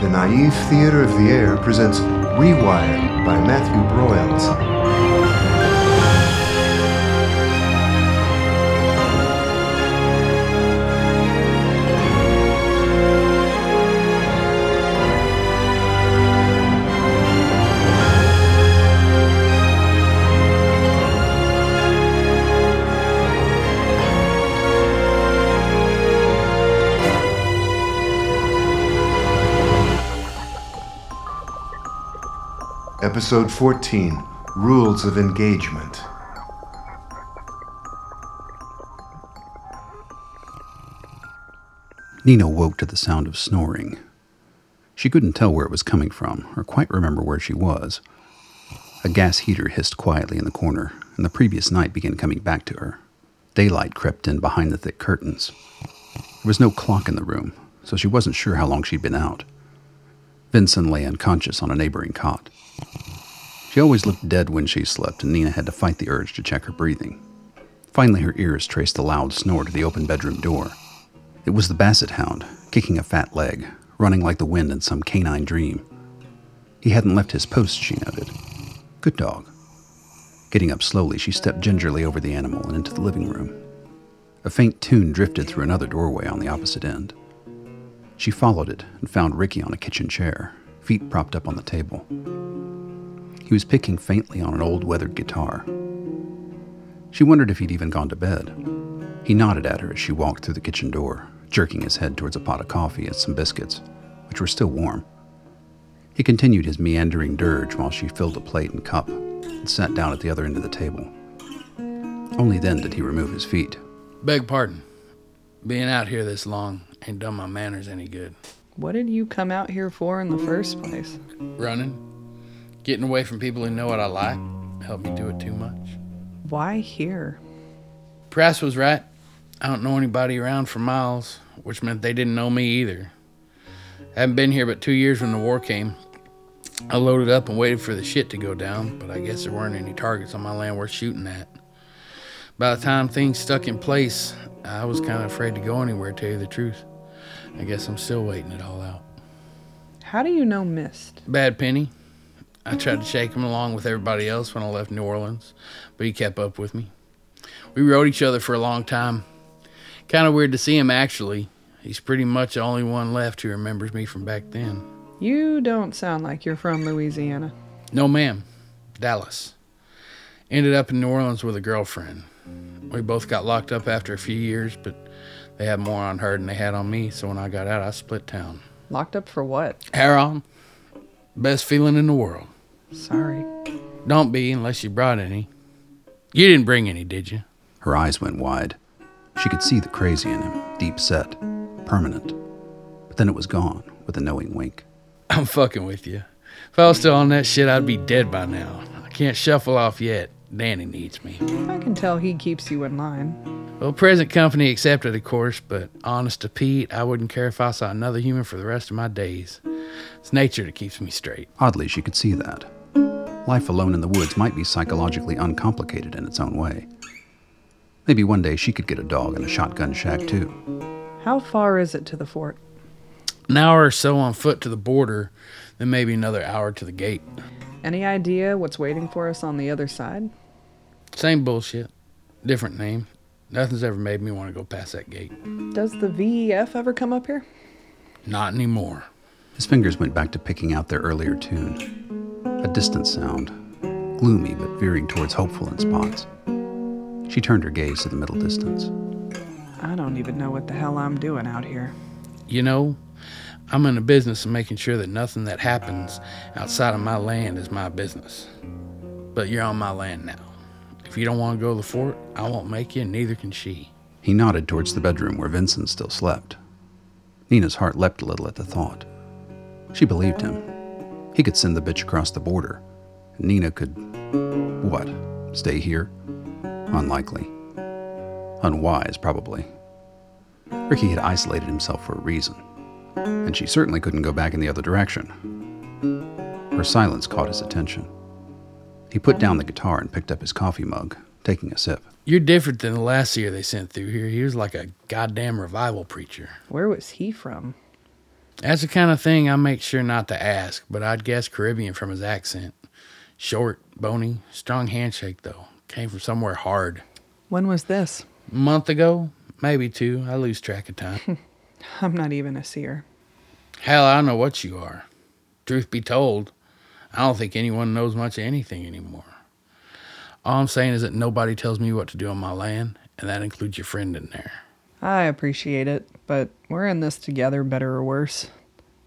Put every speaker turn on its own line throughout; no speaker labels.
The Naive Theater of the Air presents Rewired by Matthew Broyles. Episode 14 Rules of Engagement.
Nina woke to the sound of snoring. She couldn't tell where it was coming from, or quite remember where she was. A gas heater hissed quietly in the corner, and the previous night began coming back to her. Daylight crept in behind the thick curtains. There was no clock in the room, so she wasn't sure how long she'd been out. Vincent lay unconscious on a neighboring cot. She always looked dead when she slept, and Nina had to fight the urge to check her breathing. Finally, her ears traced a loud snore to the open bedroom door. It was the basset hound, kicking a fat leg, running like the wind in some canine dream. He hadn't left his post, she noted. Good dog. Getting up slowly, she stepped gingerly over the animal and into the living room. A faint tune drifted through another doorway on the opposite end. She followed it and found Ricky on a kitchen chair, feet propped up on the table. He was picking faintly on an old weathered guitar. She wondered if he'd even gone to bed. He nodded at her as she walked through the kitchen door, jerking his head towards a pot of coffee and some biscuits, which were still warm. He continued his meandering dirge while she filled a plate and cup and sat down at the other end of the table. Only then did he remove his feet.
Beg pardon. Being out here this long ain't done my manners any good.
What did you come out here for in the first place?
Running, getting away from people who know what I like, help me do it too much.
Why here?
Press was right. I don't know anybody around for miles, which meant they didn't know me either. I Haven't been here but two years when the war came. I loaded up and waited for the shit to go down, but I guess there weren't any targets on my land worth shooting at. By the time things stuck in place, I was kind of afraid to go anywhere, to tell you the truth. I guess I'm still waiting it all out.
How do you know Myst?
Bad Penny. I tried to shake him along with everybody else when I left New Orleans, but he kept up with me. We rode each other for a long time. Kind of weird to see him, actually. He's pretty much the only one left who remembers me from back then.
You don't sound like you're from Louisiana.
No, ma'am. Dallas. Ended up in New Orleans with a girlfriend. We both got locked up after a few years, but they had more on her than they had on me, so when I got out, I split town.
Locked up for what?
Hair Best feeling in the world.
Sorry.
Don't be unless you brought any. You didn't bring any, did you?
Her eyes went wide. She could see the crazy in him, deep set, permanent. But then it was gone with a knowing wink.
I'm fucking with you. If I was still on that shit, I'd be dead by now. I can't shuffle off yet. Danny needs me.
I can tell he keeps you in line.
Well, present company accepted, of course, but honest to Pete, I wouldn't care if I saw another human for the rest of my days. It's nature that keeps me straight.
Oddly, she could see that. Life alone in the woods might be psychologically uncomplicated in its own way. Maybe one day she could get a dog and a shotgun shack, too.
How far is it to the fort?
An hour or so on foot to the border, then maybe another hour to the gate.
Any idea what's waiting for us on the other side?
Same bullshit. Different name. Nothing's ever made me want to go past that gate.
Does the VEF ever come up here?
Not anymore.
His fingers went back to picking out their earlier tune. A distant sound, gloomy but veering towards hopeful in spots. She turned her gaze to the middle distance.
I don't even know what the hell I'm doing out here.
You know, I'm in the business of making sure that nothing that happens outside of my land is my business. But you're on my land now. If you don't want to go to the fort, I won't make you, and neither can she.
He nodded towards the bedroom where Vincent still slept. Nina's heart leapt a little at the thought. She believed him. He could send the bitch across the border. Nina could. what? Stay here? Unlikely. Unwise, probably. Ricky had isolated himself for a reason, and she certainly couldn't go back in the other direction. Her silence caught his attention. He put down the guitar and picked up his coffee mug, taking a sip.
You're different than the last year they sent through here. He was like a goddamn revival preacher.
Where was he from?
That's the kind of thing I make sure not to ask, but I'd guess Caribbean from his accent. Short, bony, strong handshake, though. Came from somewhere hard.
When was this?
A month ago, maybe two. I lose track of time.
I'm not even a seer.
Hell, I don't know what you are. Truth be told, I don't think anyone knows much of anything anymore. All I'm saying is that nobody tells me what to do on my land, and that includes your friend in there.
I appreciate it, but we're in this together, better or worse.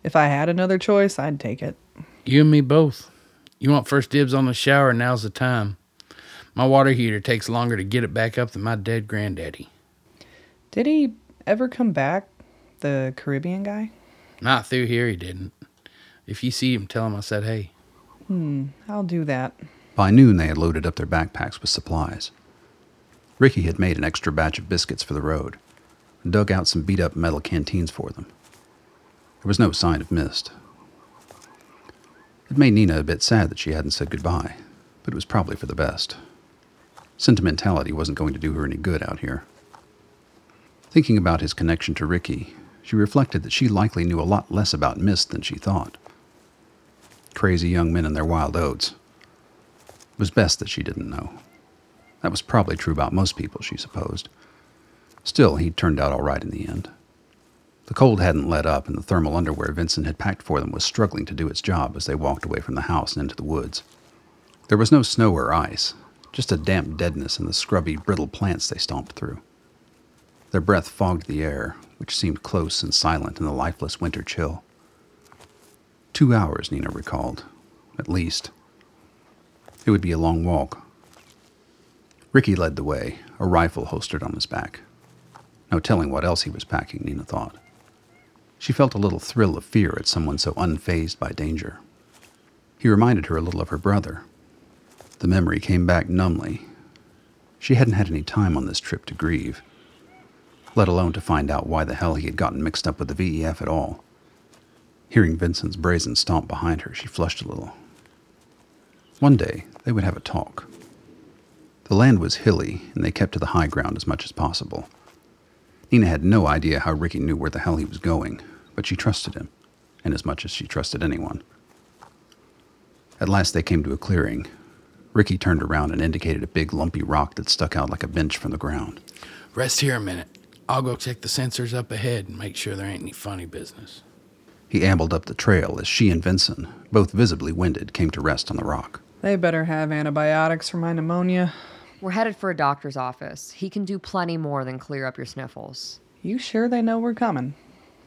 If I had another choice, I'd take it.
You and me both. You want first dibs on the shower, now's the time. My water heater takes longer to get it back up than my dead granddaddy.
Did he ever come back? The Caribbean guy?
Not through here, he didn't. If you see him, tell him I said hey.
Hmm, I'll do that.
By noon, they had loaded up their backpacks with supplies. Ricky had made an extra batch of biscuits for the road and dug out some beat up metal canteens for them. There was no sign of Myst. It made Nina a bit sad that she hadn't said goodbye, but it was probably for the best. Sentimentality wasn't going to do her any good out here. Thinking about his connection to Ricky, she reflected that she likely knew a lot less about Myst than she thought. Crazy young men and their wild oats. It was best that she didn't know. That was probably true about most people, she supposed. Still, he'd turned out all right in the end. The cold hadn't let up, and the thermal underwear Vincent had packed for them was struggling to do its job as they walked away from the house and into the woods. There was no snow or ice, just a damp deadness in the scrubby, brittle plants they stomped through. Their breath fogged the air, which seemed close and silent in the lifeless winter chill. Two hours, Nina recalled, at least. It would be a long walk. Ricky led the way, a rifle holstered on his back. No telling what else he was packing, Nina thought. She felt a little thrill of fear at someone so unfazed by danger. He reminded her a little of her brother. The memory came back numbly. She hadn't had any time on this trip to grieve, let alone to find out why the hell he had gotten mixed up with the VEF at all. Hearing Vincent's brazen stomp behind her, she flushed a little. One day, they would have a talk. The land was hilly, and they kept to the high ground as much as possible. Nina had no idea how Ricky knew where the hell he was going, but she trusted him, and as much as she trusted anyone. At last they came to a clearing. Ricky turned around and indicated a big lumpy rock that stuck out like a bench from the ground.
Rest here a minute. I'll go check the sensors up ahead and make sure there ain't any funny business.
He ambled up the trail as she and Vincent, both visibly winded, came to rest on the rock.
They better have antibiotics for my pneumonia.
We're headed for a doctor's office. He can do plenty more than clear up your sniffles.
You sure they know we're coming?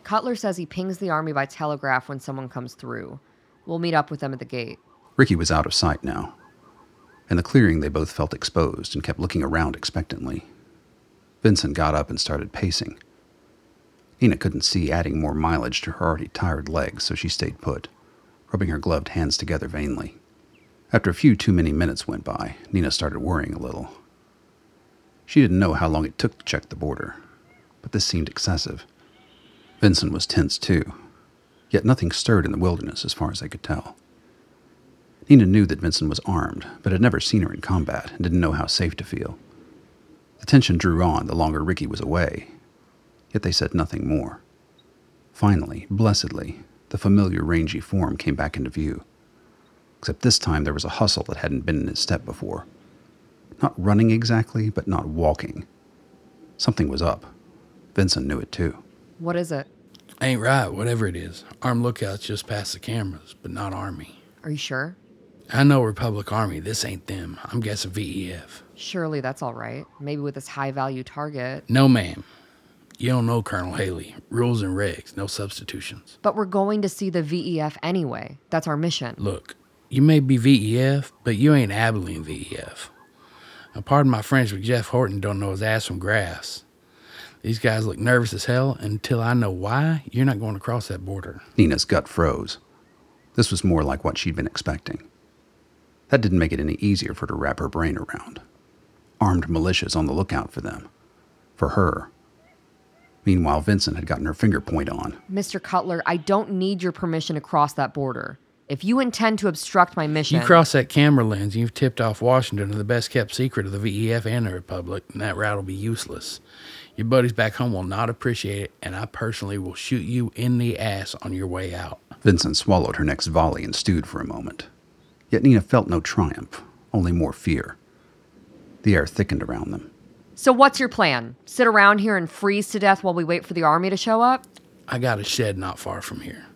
Cutler says he pings the army by telegraph when someone comes through. We'll meet up with them at the gate.
Ricky was out of sight now. In the clearing, they both felt exposed and kept looking around expectantly. Vincent got up and started pacing. Nina couldn't see adding more mileage to her already tired legs, so she stayed put, rubbing her gloved hands together vainly. After a few too many minutes went by, Nina started worrying a little. She didn't know how long it took to check the border, but this seemed excessive. Vincent was tense too, yet nothing stirred in the wilderness as far as they could tell. Nina knew that Vincent was armed, but had never seen her in combat and didn't know how safe to feel. The tension drew on the longer Ricky was away, yet they said nothing more. Finally, blessedly, the familiar rangy form came back into view. Except this time there was a hustle that hadn't been in his step before. Not running exactly, but not walking. Something was up. Vincent knew it too.
What is it?
Ain't right, whatever it is. Armed lookouts just past the cameras, but not Army.
Are you sure?
I know Republic Army. This ain't them. I'm guessing VEF.
Surely that's all right. Maybe with this high value target.
No, ma'am. You don't know Colonel Haley. Rules and regs, no substitutions.
But we're going to see the VEF anyway. That's our mission.
Look, you may be VEF, but you ain't Abilene VEF. Now, pardon my French, but Jeff Horton don't know his ass from grass. These guys look nervous as hell, until I know why, you're not going to cross that border.
Nina's gut froze. This was more like what she'd been expecting. That didn't make it any easier for her to wrap her brain around. Armed militias on the lookout for them. For her. Meanwhile, Vincent had gotten her finger point on.
Mr. Cutler, I don't need your permission to cross that border. If you intend to obstruct my mission,
You cross that camera lens, you've tipped off Washington to the best kept secret of the VEF and the Republic, and that route will be useless. Your buddies back home will not appreciate it, and I personally will shoot you in the ass on your way out.
Vincent swallowed her next volley and stewed for a moment. Yet Nina felt no triumph, only more fear. The air thickened around them.
So, what's your plan? Sit around here and freeze to death while we wait for the army to show up?
I got a shed not far from here.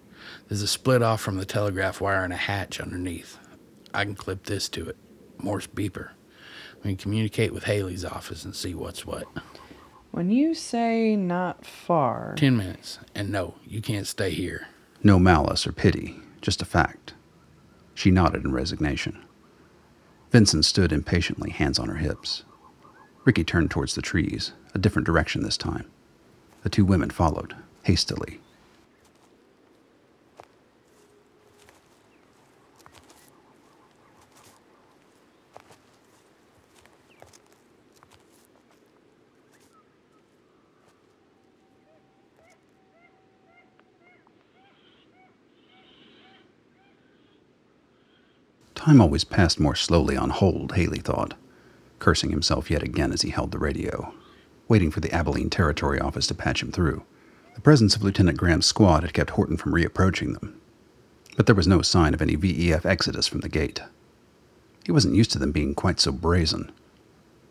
There's a split off from the telegraph wire and a hatch underneath. I can clip this to it. Morse beeper. We can communicate with Haley's office and see what's what.
When you say not far,
Ten minutes. And no, you can't stay here.
No malice or pity, just a fact. She nodded in resignation. Vincent stood impatiently, hands on her hips. Ricky turned towards the trees, a different direction this time. The two women followed, hastily. Time always passed more slowly on hold, Haley thought, cursing himself yet again as he held the radio, waiting for the Abilene Territory office to patch him through. The presence of Lieutenant Graham's squad had kept Horton from reapproaching them, but there was no sign of any VEF exodus from the gate. He wasn't used to them being quite so brazen.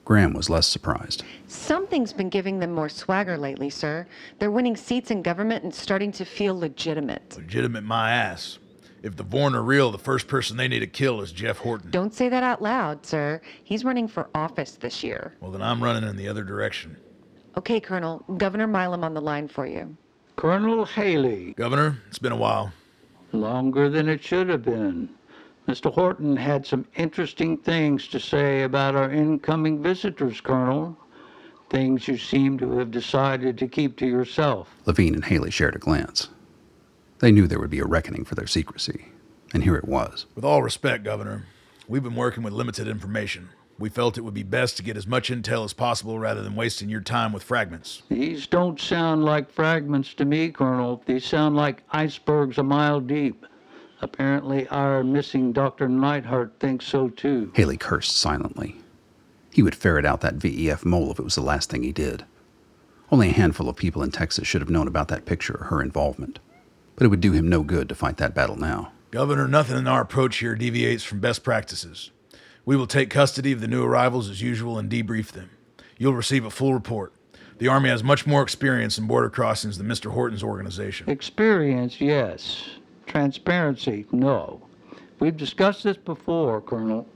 Graham was less surprised.
Something's been giving them more swagger lately, sir. They're winning seats in government and starting to feel legitimate.
Legitimate my ass. If the Vorn are real, the first person they need to kill is Jeff Horton.
Don't say that out loud, sir. He's running for office this year.
Well, then I'm running in the other direction.
Okay, Colonel, Governor Milam on the line for you.
Colonel Haley,
Governor, it's been a while.
longer than it should have been. Mr. Horton had some interesting things to say about our incoming visitors, Colonel. Things you seem to have decided to keep to yourself.
Levine and Haley shared a glance. They knew there would be a reckoning for their secrecy, and here it was.
With all respect, Governor, we've been working with limited information. We felt it would be best to get as much intel as possible rather than wasting your time with fragments.
These don't sound like fragments to me, Colonel. These sound like icebergs a mile deep. Apparently, our missing Dr. Neidhart thinks so too.
Haley cursed silently. He would ferret out that VEF mole if it was the last thing he did. Only a handful of people in Texas should have known about that picture or her involvement. But it would do him no good to fight that battle now.
Governor, nothing in our approach here deviates from best practices. We will take custody of the new arrivals as usual and debrief them. You'll receive a full report. The Army has much more experience in border crossings than Mr. Horton's organization.
Experience, yes. Transparency, no. We've discussed this before, Colonel.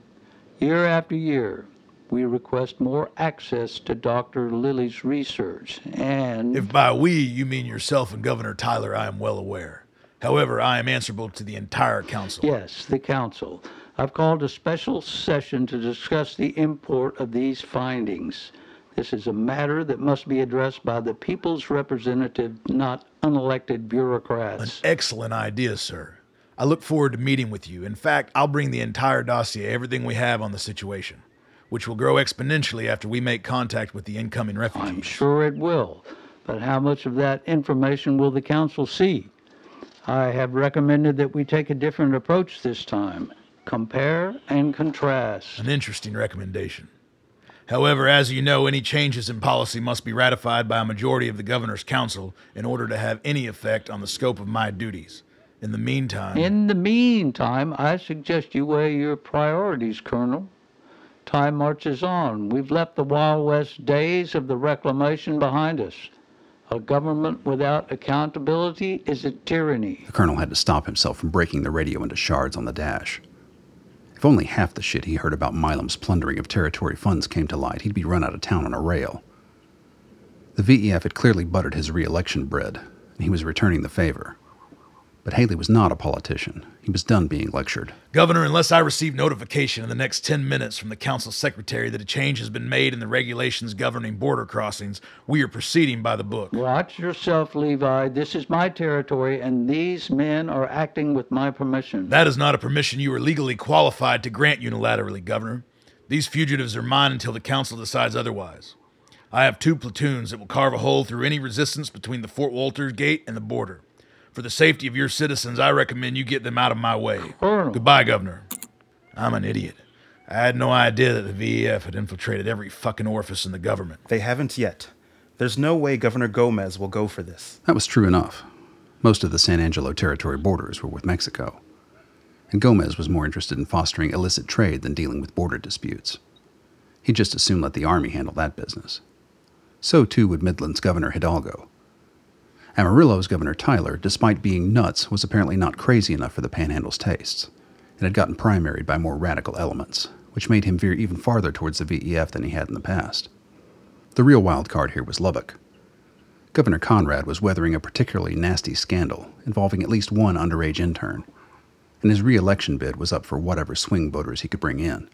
Year after year, we request more access to Dr. Lilly's research, and
If by we you mean yourself and Governor Tyler, I am well aware. However, I am answerable to the entire council.
yes, the council. I've called a special session to discuss the import of these findings. This is a matter that must be addressed by the people's representative, not unelected bureaucrats.
An excellent idea, sir. I look forward to meeting with you. In fact, I'll bring the entire dossier, everything we have on the situation, which will grow exponentially after we make contact with the incoming refugees.
I'm sure it will, but how much of that information will the council see? I have recommended that we take a different approach this time. Compare and contrast.
An interesting recommendation. However, as you know, any changes in policy must be ratified by a majority of the governor's council in order to have any effect on the scope of my duties. In the meantime,
In the meantime, I suggest you weigh your priorities, Colonel. Time marches on. We've left the Wild West days of the reclamation behind us. A government without accountability is a tyranny.
The colonel had to stop himself from breaking the radio into shards on the dash. If only half the shit he heard about Milam's plundering of territory funds came to light, he'd be run out of town on a rail. The VEF had clearly buttered his re-election bread, and he was returning the favor. But Haley was not a politician. He was done being lectured.
Governor, unless I receive notification in the next 10 minutes from the council secretary that a change has been made in the regulations governing border crossings, we are proceeding by the book.
Watch yourself, Levi. This is my territory, and these men are acting with my permission.
That is not a permission you are legally qualified to grant unilaterally, Governor. These fugitives are mine until the council decides otherwise. I have two platoons that will carve a hole through any resistance between the Fort Walters gate and the border. For the safety of your citizens, I recommend you get them out of my way.
Colonel.
Goodbye, Governor. I'm an idiot. I had no idea that the VEF had infiltrated every fucking orifice in the government.
They haven't yet. There's no way Governor Gomez will go for this.
That was true enough. Most of the San Angelo Territory borders were with Mexico, and Gomez was more interested in fostering illicit trade than dealing with border disputes. He'd just as soon let the Army handle that business. So too would Midland's Governor Hidalgo. Amarillo's Governor Tyler, despite being nuts, was apparently not crazy enough for the Panhandle's tastes, and had gotten primaried by more radical elements, which made him veer even farther towards the VEF than he had in the past. The real wild card here was Lubbock. Governor Conrad was weathering a particularly nasty scandal involving at least one underage intern, and his reelection bid was up for whatever swing voters he could bring in.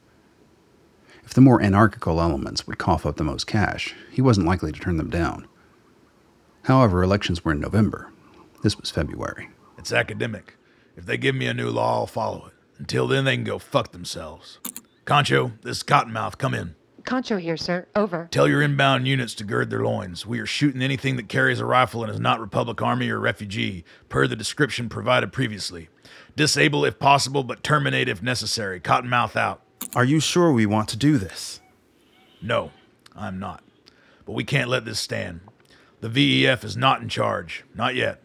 If the more anarchical elements would cough up the most cash, he wasn't likely to turn them down. However, elections were in November. This was February.
It's academic. If they give me a new law, I'll follow it. Until then, they can go fuck themselves. Concho, this is Cottonmouth. Come in.
Concho here, sir. Over.
Tell your inbound units to gird their loins. We are shooting anything that carries a rifle and is not Republic Army or refugee, per the description provided previously. Disable if possible, but terminate if necessary. Cottonmouth out.
Are you sure we want to do this?
No, I'm not. But we can't let this stand. The VEF is not in charge. Not yet.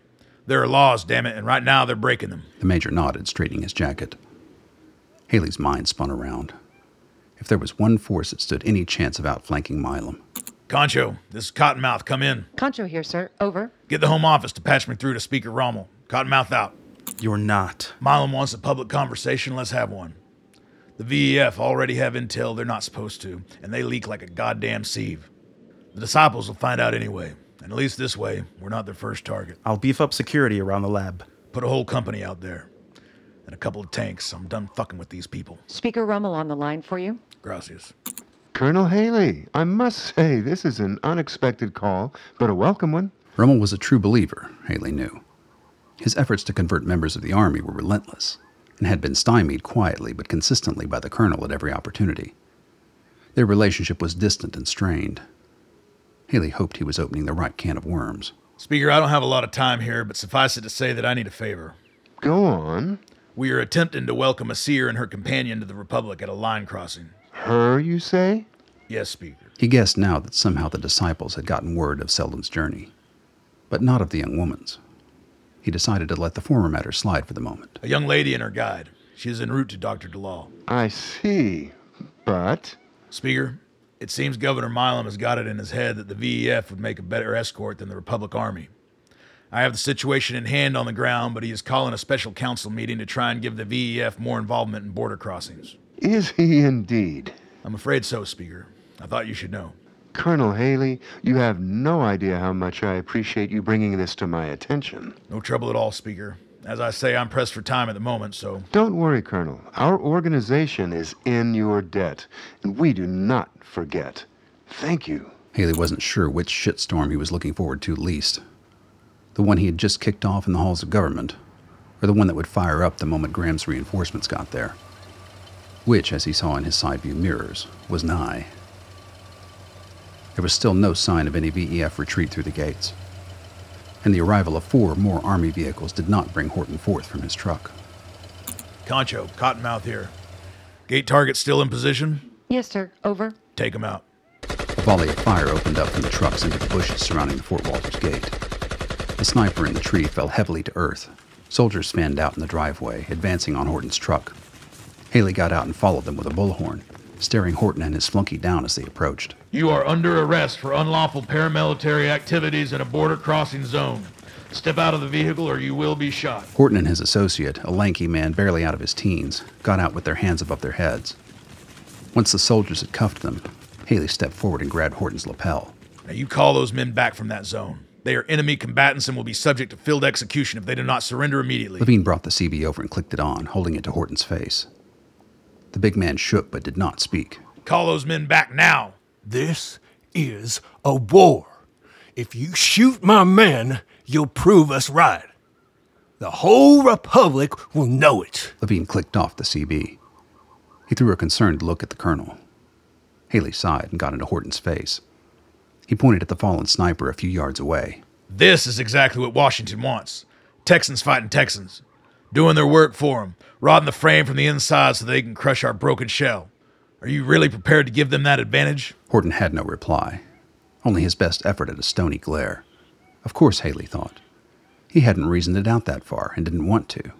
There are laws, damn it, and right now they're breaking them.
The major nodded, straightening his jacket. Haley's mind spun around. If there was one force that stood any chance of outflanking Milam,
Concho, this is Cottonmouth. Come in.
Concho here, sir. Over.
Get the Home Office to patch me through to Speaker Rummel. Cottonmouth out.
You're not.
Milam wants a public conversation. Let's have one. The VEF already have intel they're not supposed to, and they leak like a goddamn sieve. The disciples will find out anyway, and at least this way, we're not their first target.
I'll beef up security around the lab.
Put a whole company out there. And a couple of tanks. I'm done fucking with these people.
Speaker Rummel on the line for you.
Gracias.
Colonel Haley, I must say this is an unexpected call, but a welcome one.
Rummel was a true believer, Haley knew. His efforts to convert members of the Army were relentless, and had been stymied quietly but consistently by the Colonel at every opportunity. Their relationship was distant and strained. Haley hoped he was opening the right can of worms.
Speaker, I don't have a lot of time here, but suffice it to say that I need a favor.
Go on.
We are attempting to welcome a seer and her companion to the Republic at a line crossing.
Her, you say?
Yes, Speaker.
He guessed now that somehow the disciples had gotten word of Selden's journey, but not of the young woman's. He decided to let the former matter slide for the moment.
A young lady and her guide. She is en route to Dr. DeLaw.
I see. But
Speaker, it seems Governor Milam has got it in his head that the VEF would make a better escort than the Republic Army. I have the situation in hand on the ground, but he is calling a special council meeting to try and give the VEF more involvement in border crossings.
is he indeed?
I'm afraid so, Speaker. I thought you should know.
Colonel Haley, you have no idea how much I appreciate you bringing this to my attention.
No trouble at all, Speaker. As I say, I'm pressed for time at the moment, so
Don't worry, Colonel. Our organization is in your debt, and we do not forget. Thank you.
Haley wasn't sure which shitstorm he was looking forward to least the one he had just kicked off in the halls of government, or the one that would fire up the moment Graham's reinforcements got there. Which, as he saw in his side view mirrors, was nigh. There was still no sign of any VEF retreat through the gates, and the arrival of four more Army vehicles did not bring Horton forth from his truck.
Concho, Cottonmouth here. Gate target still in position?
Yes, sir. Over.
Take him out.
A volley of fire opened up from the trucks into the bushes surrounding the Fort Walters gate. The sniper in the tree fell heavily to earth. Soldiers fanned out in the driveway, advancing on Horton's truck. Haley got out and followed them with a bullhorn, staring Horton and his flunky down as they approached.
You are under arrest for unlawful paramilitary activities in a border crossing zone. Step out of the vehicle or you will be shot.
Horton and his associate, a lanky man barely out of his teens, got out with their hands above their heads. Once the soldiers had cuffed them, Haley stepped forward and grabbed Horton's lapel.
Now you call those men back from that zone. They are enemy combatants and will be subject to field execution if they do not surrender immediately.
Levine brought the CB over and clicked it on, holding it to Horton's face. The big man shook but did not speak.
Call those men back now.
This is a war. If you shoot my men, you'll prove us right. The whole Republic will know it.
Levine clicked off the CB. He threw a concerned look at the colonel. Haley sighed and got into Horton's face. He pointed at the fallen sniper a few yards away.
This is exactly what Washington wants. Texans fighting Texans. Doing their work for them, rodding the frame from the inside so they can crush our broken shell. Are you really prepared to give them that advantage?
Horton had no reply. only his best effort at a stony glare. Of course, Haley thought. He hadn't reasoned it out that far and didn't want to.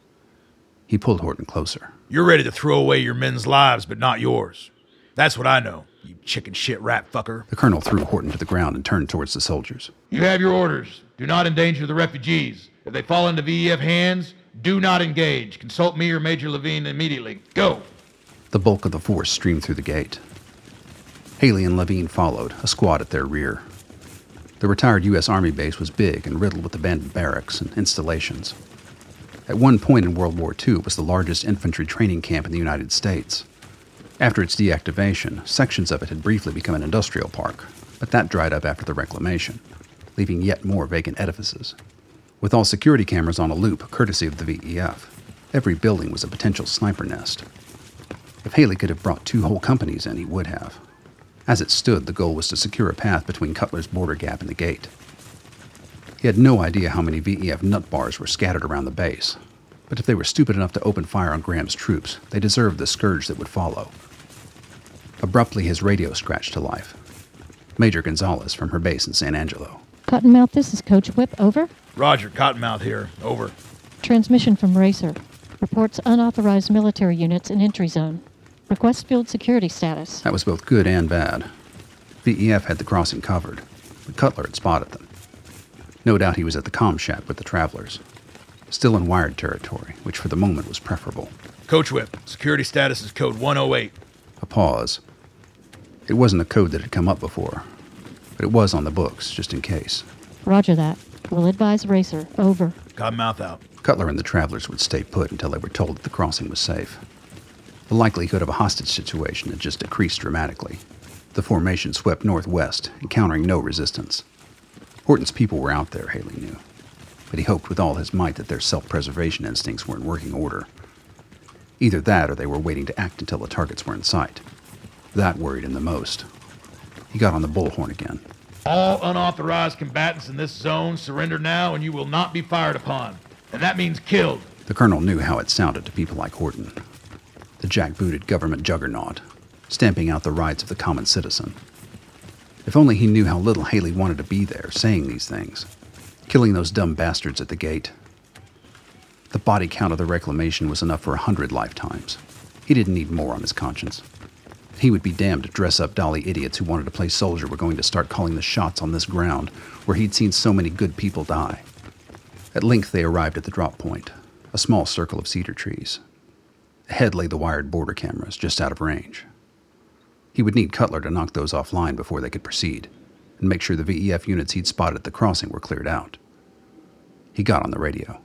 He pulled Horton closer.
You're ready to throw away your men's lives, but not yours. That's what I know, you chicken shit rat fucker.
The colonel threw Horton to the ground and turned towards the soldiers.
You have your orders. Do not endanger the refugees. If they fall into VEF hands, do not engage. Consult me or Major Levine immediately. Go.
The bulk of the force streamed through the gate. Haley and Levine followed, a squad at their rear. The retired U.S. Army base was big and riddled with abandoned barracks and installations. At one point in World War II, it was the largest infantry training camp in the United States. After its deactivation, sections of it had briefly become an industrial park, but that dried up after the reclamation, leaving yet more vacant edifices. With all security cameras on a loop, courtesy of the VEF, every building was a potential sniper nest. If Haley could have brought two whole companies in, he would have. As it stood, the goal was to secure a path between Cutler's border gap and the gate. He had no idea how many VEF nut bars were scattered around the base, but if they were stupid enough to open fire on Graham's troops, they deserved the scourge that would follow. Abruptly, his radio scratched to life. Major Gonzalez from her base in San Angelo.
Cottonmouth, this is Coach Whip. Over.
Roger, Cottonmouth here. Over.
Transmission from Racer. Reports unauthorized military units in entry zone. Request field security status.
That was both good and bad. VEF had the crossing covered, but Cutler had spotted them. No doubt he was at the com shack with the travelers. Still in wired territory, which for the moment was preferable.
Coach Whip, security status is code 108.
A pause. It wasn't a code that had come up before, but it was on the books, just in case.
Roger that. We'll advise Racer. Over.
Cottonmouth out.
Cutler and the travelers would stay put until they were told that the crossing was safe. The likelihood of a hostage situation had just decreased dramatically. The formation swept northwest, encountering no resistance. Horton's people were out there, Haley knew, but he hoped with all his might that their self preservation instincts were in working order. Either that or they were waiting to act until the targets were in sight. That worried him the most. He got on the bullhorn again.
All unauthorized combatants in this zone surrender now and you will not be fired upon. And that means killed.
The colonel knew how it sounded to people like Horton. The jackbooted government juggernaut, stamping out the rights of the common citizen. If only he knew how little Haley wanted to be there, saying these things, killing those dumb bastards at the gate. The body count of the reclamation was enough for a hundred lifetimes. He didn't need more on his conscience. He would be damned if dress up dolly idiots who wanted to play soldier were going to start calling the shots on this ground where he'd seen so many good people die. At length they arrived at the drop point, a small circle of cedar trees. Ahead lay the wired border cameras, just out of range. He would need Cutler to knock those offline before they could proceed, and make sure the VEF units he'd spotted at the crossing were cleared out. He got on the radio.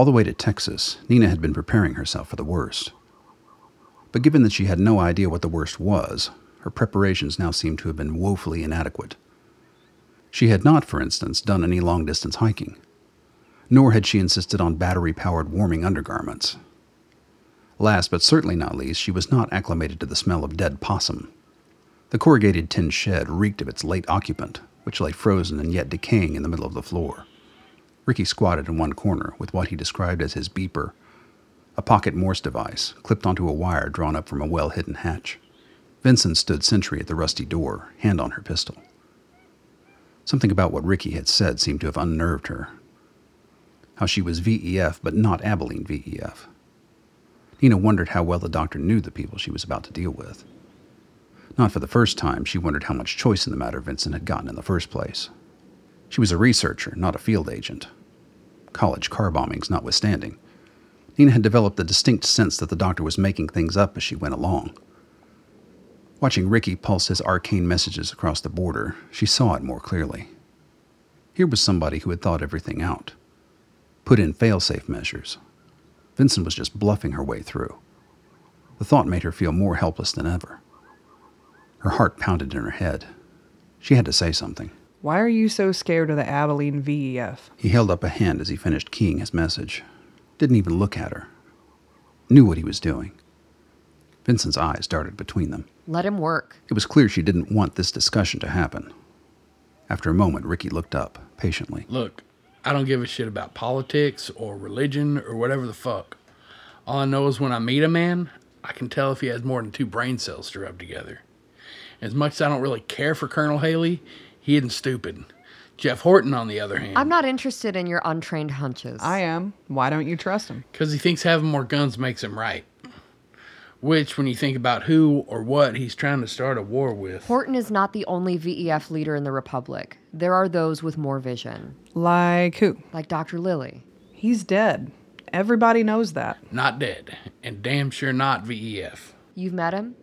All the way to Texas, Nina had been preparing herself for the worst. But given that she had no idea what the worst was, her preparations now seemed to have been woefully inadequate. She had not, for instance, done any long distance hiking, nor had she insisted on battery powered warming undergarments. Last but certainly not least, she was not acclimated to the smell of dead possum. The corrugated tin shed reeked of its late occupant, which lay frozen and yet decaying in the middle of the floor. Ricky squatted in one corner with what he described as his beeper, a pocket Morse device clipped onto a wire drawn up from a well hidden hatch. Vincent stood sentry at the rusty door, hand on her pistol. Something about what Ricky had said seemed to have unnerved her. How she was VEF, but not Abilene VEF. Nina wondered how well the doctor knew the people she was about to deal with. Not for the first time, she wondered how much choice in the matter Vincent had gotten in the first place. She was a researcher, not a field agent. College car bombings notwithstanding, Nina had developed the distinct sense that the doctor was making things up as she went along. Watching Ricky pulse his arcane messages across the border, she saw it more clearly. Here was somebody who had thought everything out, put in fail-safe measures. Vincent was just bluffing her way through. The thought made her feel more helpless than ever. Her heart pounded in her head. She had to say something.
Why are you so scared of the Abilene VEF?
He held up a hand as he finished keying his message. Didn't even look at her. Knew what he was doing. Vincent's eyes darted between them.
Let him work.
It was clear she didn't want this discussion to happen. After a moment, Ricky looked up, patiently.
Look, I don't give a shit about politics or religion or whatever the fuck. All I know is when I meet a man, I can tell if he has more than two brain cells to rub together. As much as I don't really care for Colonel Haley, he isn't stupid. Jeff Horton, on the other hand,
I'm not interested in your untrained hunches.
I am. Why don't you trust him?
because he thinks having more guns makes him right. Which, when you think about who or what he's trying to start a war with,
Horton is not the only VEF leader in the Republic. There are those with more vision,
Like who?
like Dr. Lilly.
He's dead. Everybody knows that.
not dead, and damn sure not VEF.
You've met him?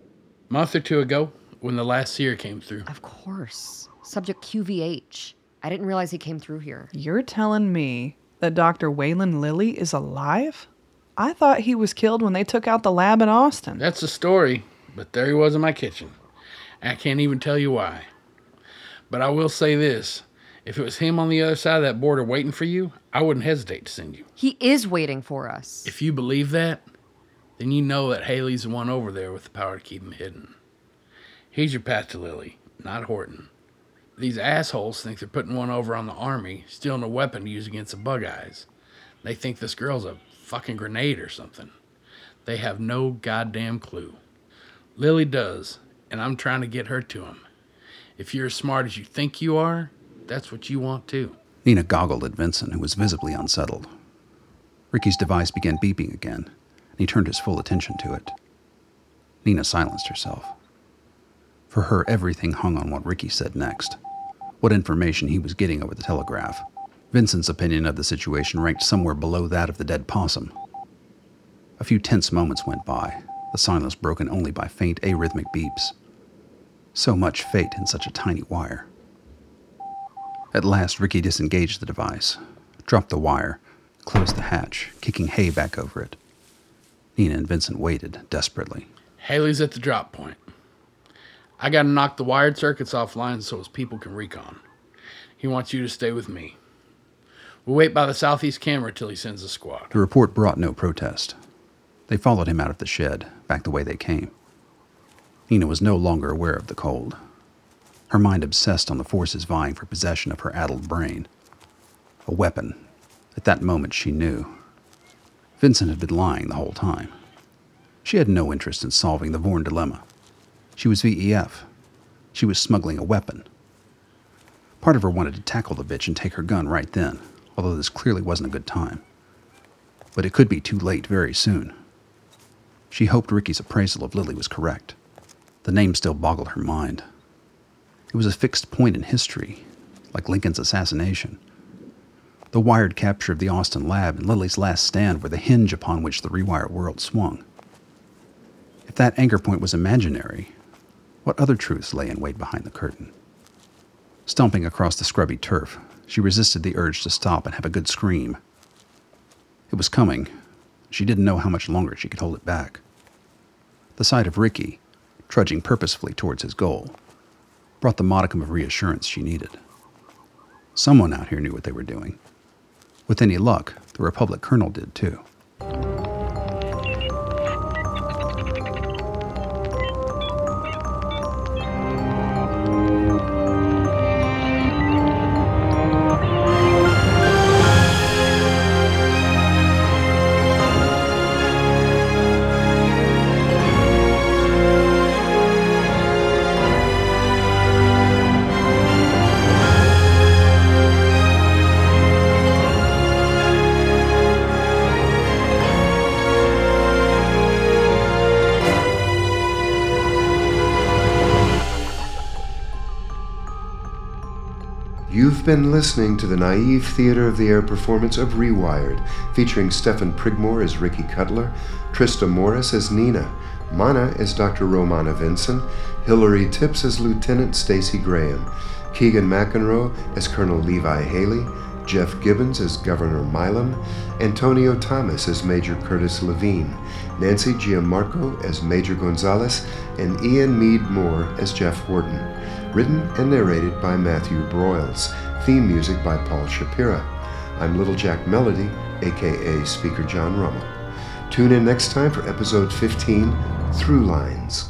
month or two ago, when the last seer came through.
Of course. Subject QVH. I didn't realize he came through here.
You're telling me that Dr. Waylon Lilly is alive? I thought he was killed when they took out the lab in Austin.
That's the story, but there he was in my kitchen. I can't even tell you why. But I will say this if it was him on the other side of that border waiting for you, I wouldn't hesitate to send you.
He is waiting for us.
If you believe that, then you know that Haley's the one over there with the power to keep him hidden. He's your path to Lilly, not Horton. These assholes think they're putting one over on the army, stealing a weapon to use against the bug eyes. They think this girl's a fucking grenade or something. They have no goddamn clue. Lilly does, and I'm trying to get her to him. If you're as smart as you think you are, that's what you want too.
Nina goggled at Vincent, who was visibly unsettled. Ricky's device began beeping again, and he turned his full attention to it. Nina silenced herself. For her, everything hung on what Ricky said next, what information he was getting over the telegraph. Vincent's opinion of the situation ranked somewhere below that of the dead possum. A few tense moments went by, the silence broken only by faint arrhythmic beeps. So much fate in such a tiny wire. At last, Ricky disengaged the device, dropped the wire, closed the hatch, kicking hay back over it. Nina and Vincent waited desperately.
Haley's at the drop point. I gotta knock the wired circuits offline so his people can recon. He wants you to stay with me. We'll wait by the southeast camera till he sends a squad.
The report brought no protest. They followed him out of the shed, back the way they came. Nina was no longer aware of the cold. Her mind obsessed on the forces vying for possession of her addled brain. A weapon. At that moment, she knew. Vincent had been lying the whole time. She had no interest in solving the Vorn dilemma. She was VEF. She was smuggling a weapon. Part of her wanted to tackle the bitch and take her gun right then, although this clearly wasn't a good time. But it could be too late very soon. She hoped Ricky's appraisal of Lilly was correct. The name still boggled her mind. It was a fixed point in history, like Lincoln's assassination. The wired capture of the Austin lab and Lilly's last stand were the hinge upon which the rewired world swung. If that anchor point was imaginary, what other truths lay in wait behind the curtain? Stomping across the scrubby turf, she resisted the urge to stop and have a good scream. It was coming. She didn't know how much longer she could hold it back. The sight of Ricky, trudging purposefully towards his goal, brought the modicum of reassurance she needed. Someone out here knew what they were doing. With any luck, the Republic colonel did too.
You've been listening to the naive Theater of the Air performance of Rewired, featuring Stephen Prigmore as Ricky Cutler, Trista Morris as Nina, Mana as Dr. Romana Vincent, Hilary Tips as Lieutenant Stacy Graham, Keegan McEnroe as Colonel Levi Haley, Jeff Gibbons as Governor Milam, Antonio Thomas as Major Curtis Levine, Nancy Gianmarco as Major Gonzalez, and Ian Mead Moore as Jeff Horton. Written and narrated by Matthew Broyles. Theme music by Paul Shapira. I'm Little Jack Melody, aka Speaker John Rummel. Tune in next time for episode 15 Through Lines